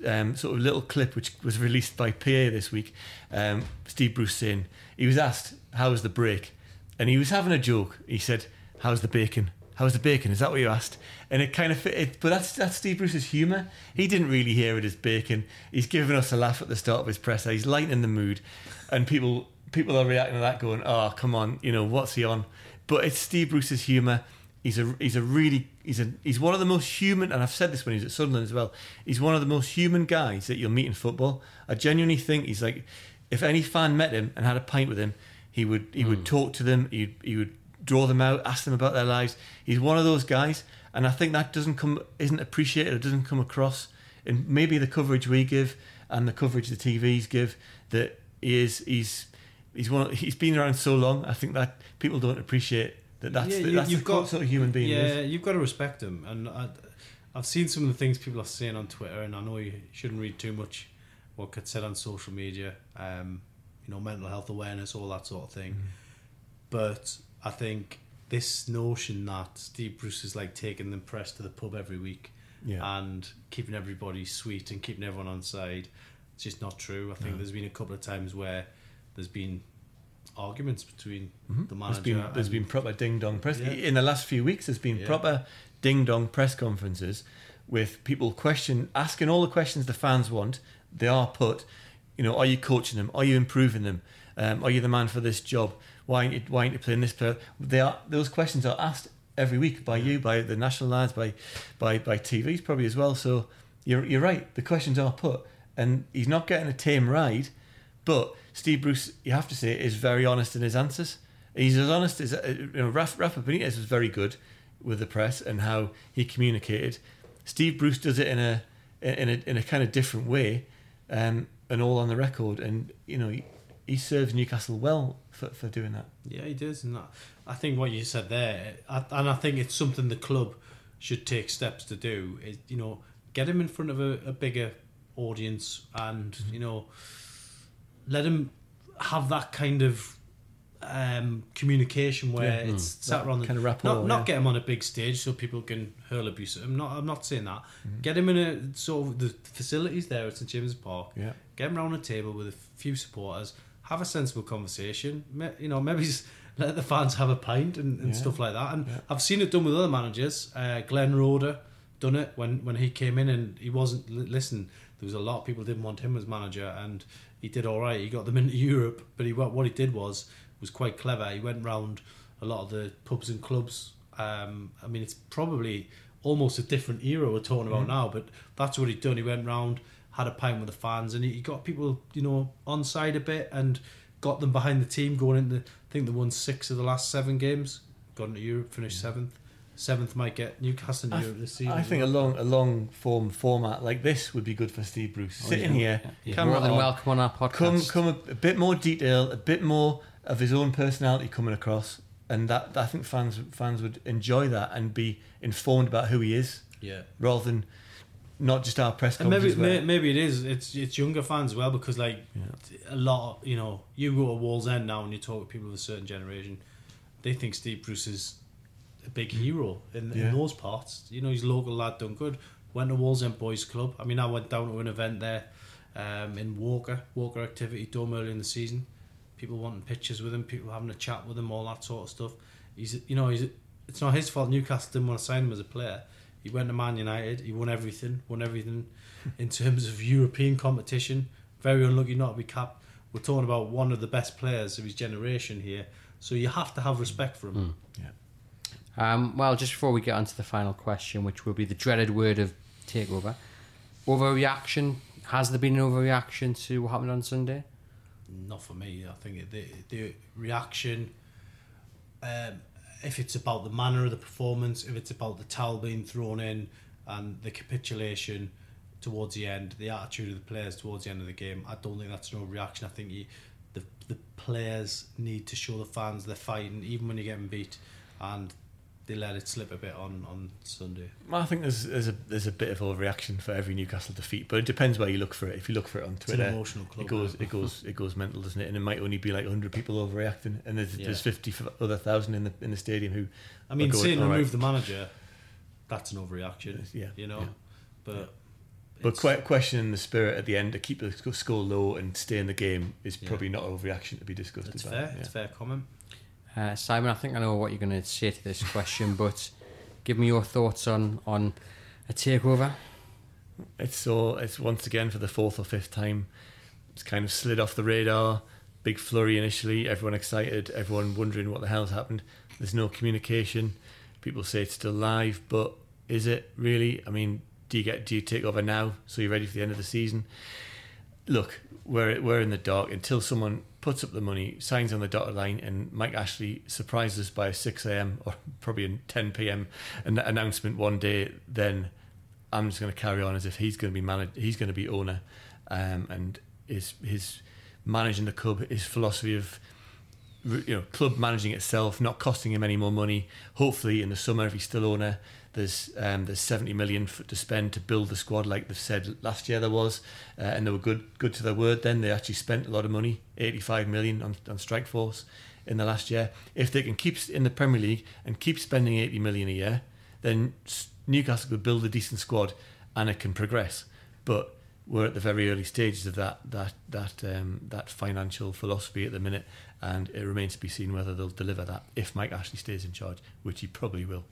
S5: um, sort of little clip which was released by PA this week. Um, Steve Bruce saying he was asked how was the break, and he was having a joke. He said, "How's the bacon? How's the bacon? Is that what you asked?" And it kind of fit. It, but that's that's Steve Bruce's humour. He didn't really hear it as bacon. He's giving us a laugh at the start of his presser. He's lightening the mood, and people people are reacting to that, going, "Oh, come on, you know what's he on?" But it's Steve Bruce's humour. He's a he's a really he's a he's one of the most human, and I've said this when he's at Sunderland as well. He's one of the most human guys that you'll meet in football. I genuinely think he's like, if any fan met him and had a pint with him, he would he would hmm. talk to them. He he would draw them out, ask them about their lives. He's one of those guys, and I think that doesn't come isn't appreciated. It doesn't come across in maybe the coverage we give and the coverage the TVs give. That he is he's he's one. He's been around so long. I think that people don't appreciate that. That's
S4: Yeah,
S5: the,
S4: you-
S5: that's
S4: you've
S5: the
S4: got-
S5: sort of human being.
S4: yeah,
S5: is.
S4: you've got to respect him. And I, I've seen some of the things people are saying on Twitter, and I know you shouldn't read too much what gets said on social media. Um, you know, mental health awareness, all that sort of thing.
S5: Mm-hmm.
S4: But I think this notion that Steve Bruce is like taking the press to the pub every week
S5: Yeah.
S4: and keeping everybody sweet and keeping everyone on side, it's just not true. I think there's been a couple of times where there's been arguments between the
S5: Mm-hmm. There's
S4: manager.
S5: been there's been proper ding dong press
S4: Yeah.
S5: in the last few weeks. There's been
S4: Yeah.
S5: proper ding dong press conferences with people question asking all the questions the fans want. They are put. You know, are you coaching them? Are you improving them? Um, are you the man for this job? Why aren't you, why aren't you playing this player? They are those questions are asked every week by you, by the national lads, by by by TVs probably as well. So you're you're right. The questions are put, and he's not getting a tame ride. But Steve Bruce, you have to say, is very honest in his answers. He's as honest as uh, you know. Rafa, Rafa Benitez was very good with the press and how he communicated. Steve Bruce does it in a in a in a kind of different way, um, and all on the record. And you know, he, he serves Newcastle well for, for doing that.
S4: Yeah, he does, and that, I think what you said there, I, and I think it's something the club should take steps to do. Is you know get him in front of a, a bigger audience, and
S5: Mm-hmm.
S4: you know let him have that kind of um, communication where
S5: Yeah,
S4: it's
S5: mm.
S4: sat around the
S5: kind of rapport,
S4: Not, not
S5: yeah.
S4: get him on a big stage so people can hurl abuse at him. Not, I'm not saying that.
S5: Mm-hmm.
S4: Get him in a sort of the facilities there at St James's Park
S5: Yeah.
S4: get him around a table with a few supporters, have a sensible conversation. You know, maybe let the fans have a pint and, and
S5: Yeah.
S4: stuff like that. And. I've seen it done with other managers. Uh, Glenn Roeder done it when, when he came in and he wasn't li- listen. there was a lot of people didn't want him as manager, and he did all right. He got them into Europe, but he what he did was was quite clever. He went round a lot of the pubs and clubs. Um, I mean, it's probably almost a different era we're talking about now, but that's what he'd done. He went round, had a pint with the fans, and he, he got people, you know, on side a bit and got them behind the team going into. I think they won six of the last seven games. Got into Europe, finished seventh. Seventh might get Newcastle in Europe this season.
S5: I think a long a long form format like this would be good for Steve Bruce. Oh, Sitting here,
S3: Yeah,
S5: camera
S3: more than
S5: on,
S3: welcome on our podcast.
S5: come come a, a bit more detail, a bit more of his own personality coming across, and that I think fans fans would enjoy that and be informed about who he is
S4: yeah.
S5: rather than not just our press
S4: And maybe
S5: where-
S4: may, maybe it is. It's it's younger fans as well because like a lot. Of, you know, you go to Wallsend now and you talk to people of a certain generation, they think Steve Bruce is a big hero in,
S5: Yeah.
S4: in those parts. You know, he's a local lad, done good. Went to Wallsend Boys Club. I mean, I went down to an event there um, in Walker, Walker Activity Dome early in the season. People wanting pictures with him, people having a chat with him, all that sort of stuff. He's, you know, he's. It's not his fault. Newcastle didn't want to sign him as a player. He went to Man United. He won everything. Won everything in terms of European competition. Very unlucky not to be capped. We're talking about one of the best players of his generation here. So you have to have respect for him.
S3: Um, well, just before we get on to the final question, which will be the dreaded word of takeover, overreaction. Has there been an overreaction to what happened on Sunday?
S4: Not for me. I think the the reaction. Um, if it's about the manner of the performance, if it's about the towel being thrown in, and the capitulation towards the end, the attitude of the players towards the end of the game, I don't think that's no reaction. I think you, the the players need to show the fans they're fighting, even when you're getting beat, and they let it slip a bit on on Sunday.
S5: I think there's there's a there's a bit of overreaction for every Newcastle defeat, but it depends where you look for it. If you look for it on Twitter,
S4: emotional club,
S5: it goes it goes it goes mental, doesn't it? And it might only be like 100 people overreacting, and there's
S4: Yeah.
S5: there's 50 other thousand in the in the stadium who.
S4: I mean,
S5: going,
S4: saying
S5: "All right."
S4: remove the manager, that's an overreaction.
S5: Yeah,
S4: you know,
S5: yeah.
S4: but.
S5: But
S4: it's-
S5: que- questioning the spirit at the end to keep the score low and stay in the game is
S4: Yeah.
S5: probably not overreaction to be discussed
S4: It's fair.
S5: yeah.
S4: It's a fair comment.
S3: Uh, Simon, I think I know what you're going to say to this question, but give me your thoughts on on a takeover.
S5: It's so it's once again for the fourth or fifth time. It's kind of slid off the radar. Big flurry initially. Everyone excited. Everyone wondering what the hell's happened. There's no communication. People say it's still live, but is it really? I mean, do you get do you take over now so you're ready for the end of the season? Look, we're we're in the dark until someone puts up the money, signs on the dotted line, and Mike Ashley surprises us by a six a.m. or probably a ten p.m. an- announcement one day. Then I'm just going to carry on as if he's going to be managed. He's going to be owner, um, and his his managing the club, his philosophy of you know club managing itself, not costing him any more money. Hopefully, in the summer, if he's still owner, there's um, there's 70 million f- to spend to build the squad, like they've said last year there was, uh, and they were good good to their word. Then they actually spent a lot of money, 85 million on on strike force in the last year. If they can keep in the Premier League and keep spending 80 million a year, then Newcastle could build a decent squad and it can progress. But we're at the very early stages of that that that um, that financial philosophy at the minute, and it remains to be seen whether they'll deliver that if Mike Ashley stays in charge, which he probably will.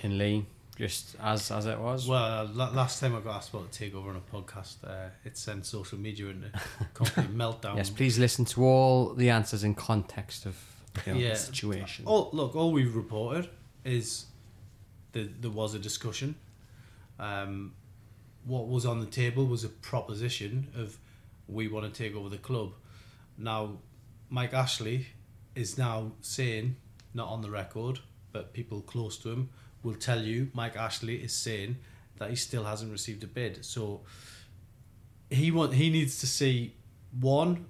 S3: In Lee, just as as it was.
S4: Well, uh, last time I got asked about the takeover on a podcast, uh, it sent social media into complete meltdown.
S3: yes, please listen to all the answers in context of you know,
S4: Yeah.
S3: the situation.
S4: All, look, all we've reported is that there was a discussion. Um, what was on the table was a proposition of we want to take over the club. Now, Mike Ashley is now saying, not on the record, but people close to him will tell you Mike Ashley is saying that he still hasn't received a bid. So he want he needs to see one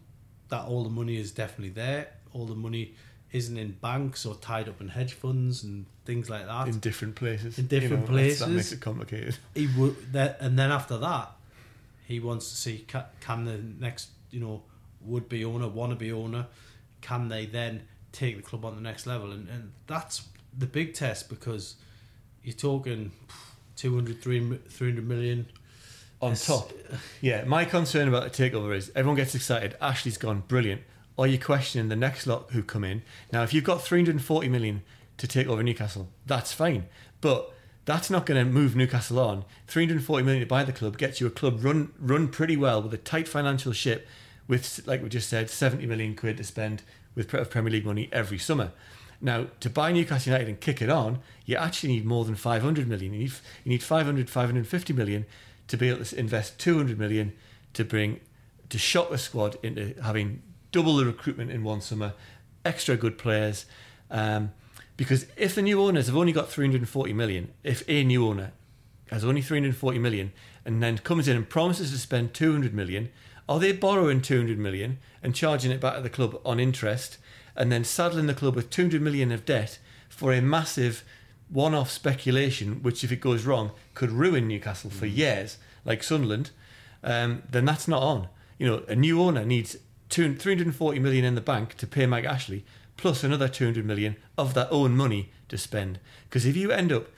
S4: that all the money is definitely there, all the money isn't in banks or tied up in hedge funds and things like that.
S5: in different places.
S4: In different
S5: that's- That
S4: places.
S5: makes it complicated.
S4: he would that, and then after that, he wants to see can the next you know would be owner, wannabe owner, can they then take the club on the next level? And and that's the big test because you're talking 200, 300 million
S5: on
S4: It's-
S5: top. Yeah, my concern about the takeover is everyone gets excited. Ashley's gone, brilliant. Are you questioning the next lot who come in? Now, if you've got 340 million to take over Newcastle, that's fine. But That's not going to move Newcastle on. 340 million to buy the club gets you a club run run pretty well with a tight financial ship, with like we just said, 70 million quid to spend with Premier League money every summer. Now, to buy Newcastle United and kick it on, you actually need more than 500 million. You need, you need 500, 550 million to be able to invest 200 million to bring to shot the squad into having double the recruitment in one summer, extra good players. Um, because if the new owners have only got 340 million, if a new owner has only 340 million and then comes in and promises to spend 200 million, are they borrowing 200 million and charging it back to the club on interest and then saddling the club with 200 million of debt for a massive one off speculation, which, if it goes wrong, could ruin Newcastle for years, like Sunderland, um, then that's not on. You know, a new owner needs two, 340 million in the bank to pay Mike Ashley, plus another 200 million of their own money to spend. Because if you end up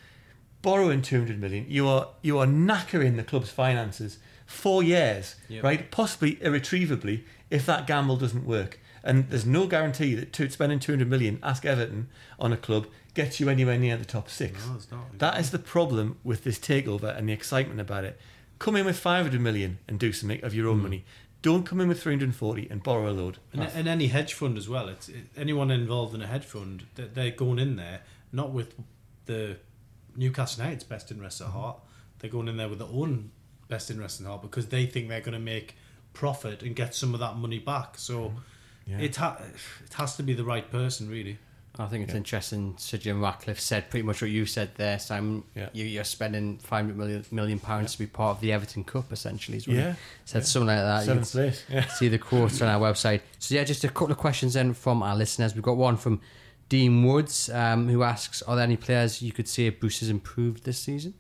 S5: borrowing 200 million, you are you are knackering the club's finances for years, yep. right? Possibly irretrievably if that gamble doesn't work. And there's no guarantee that to, spending 200 million, ask Everton, on a club gets you anywhere near the top six.
S4: No, it's not.
S5: That is the problem with this takeover and the excitement about it. Come in with 500 million and do something of your own mm. money. Don't come in with 340 and borrow a load.
S4: And, and any hedge fund as well. It's it, anyone involved in a hedge fund. They're going in there not with the Newcastle United's best interest at heart. They're going in there with their own best interest in heart because they think they're going to make profit and get some of that money back. So yeah. it ha- it has to be the right person, really.
S3: I think it's yeah. interesting. Sir Jim Ratcliffe said pretty much what you said there, Simon. Yeah. You, are spending 500 million, million pounds yeah. to be part of the Everton Cup, essentially. yeah. Said something like that.
S5: Seventh place. Yeah.
S3: See the quotes on our website. So, yeah, just a couple of questions then from our listeners. We've got one from Dean Woods, um, who asks Are there any players you could see if Bruce has improved this season?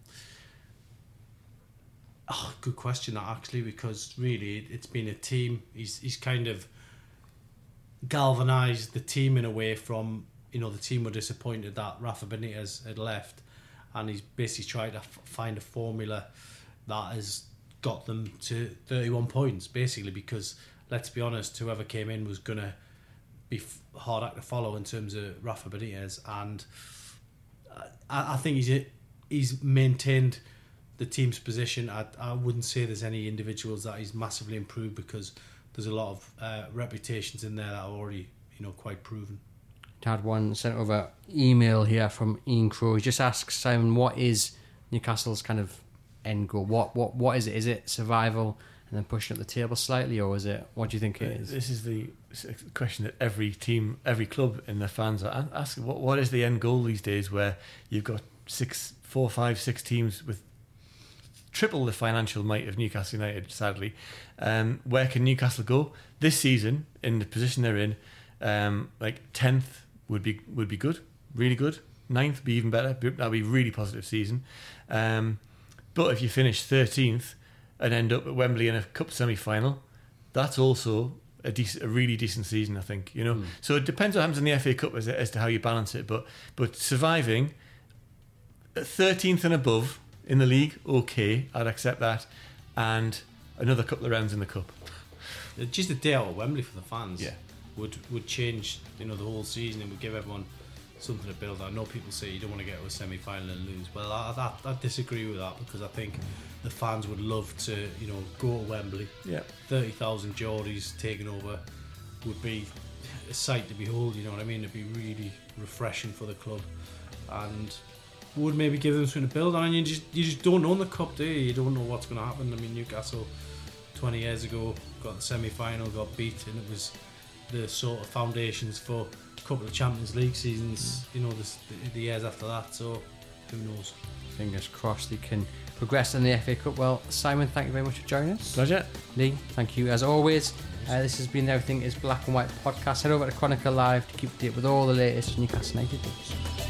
S4: Oh, good question, that actually, because really it's been a team. He's, he's kind of galvanised the team in a way from you know the team were disappointed that Rafa Benitez had left, and he's basically tried to f- find a formula that has got them to 31 points basically because let's be honest whoever came in was gonna be f- hard act to follow in terms of Rafa Benitez and uh, I, I think he's he's maintained the team's position. I, I wouldn't say there's any individuals that he's massively improved because there's a lot of uh, reputations in there that are already you know quite proven
S3: had one sent over email here from Ian Crow. He just asks Simon, what is Newcastle's kind of end goal? What what what is it? Is it survival and then pushing up the table slightly, or is it? What do you think it uh.
S5: This is the question that every team, every club, and their fans are asking. What what is the end goal these days? Where you've got six, four, five, six teams with triple the financial might of Newcastle United. Sadly, um, where can Newcastle go this season in the position they're in? Um, like tenth would be would be good, really good. Ninth would be even better. That'd be a really positive season. Um, but if you finish thirteenth and end up at Wembley in a cup semi final, that's also a decent, a really decent season, I think. You know, mm. so it depends what happens in the FA Cup as, as to how you balance it. But but surviving thirteenth and above in the league, okay, I'd accept that, and another couple of rounds in the cup.
S4: Just a day out of Wembley for the fans.
S5: Yeah
S4: would would change you know the whole season and would give everyone something to build. I know people say you don't want to get to a semi final and lose. Well, I, I, I, disagree with that because I think the fans would love to you know go to Wembley.
S5: Yeah,
S4: thirty thousand Geordies taking over would be a sight to behold. You know what I mean? It'd be really refreshing for the club and would maybe give them something to build on. And you just you just don't own the cup, do you? You don't know what's going to happen. I mean, Newcastle twenty years ago got the semi final, got beat, and it was the sort of foundations for a couple of Champions League seasons, you know, the, the years after that. So who knows?
S3: Fingers crossed they can progress in the FA Cup. Well, Simon, thank you very much for joining us.
S5: Pleasure.
S3: Lee, thank you as always. Uh, this has been Everything is Black and White podcast. Head over to Chronicle Live to keep updated with all the latest Newcastle United news.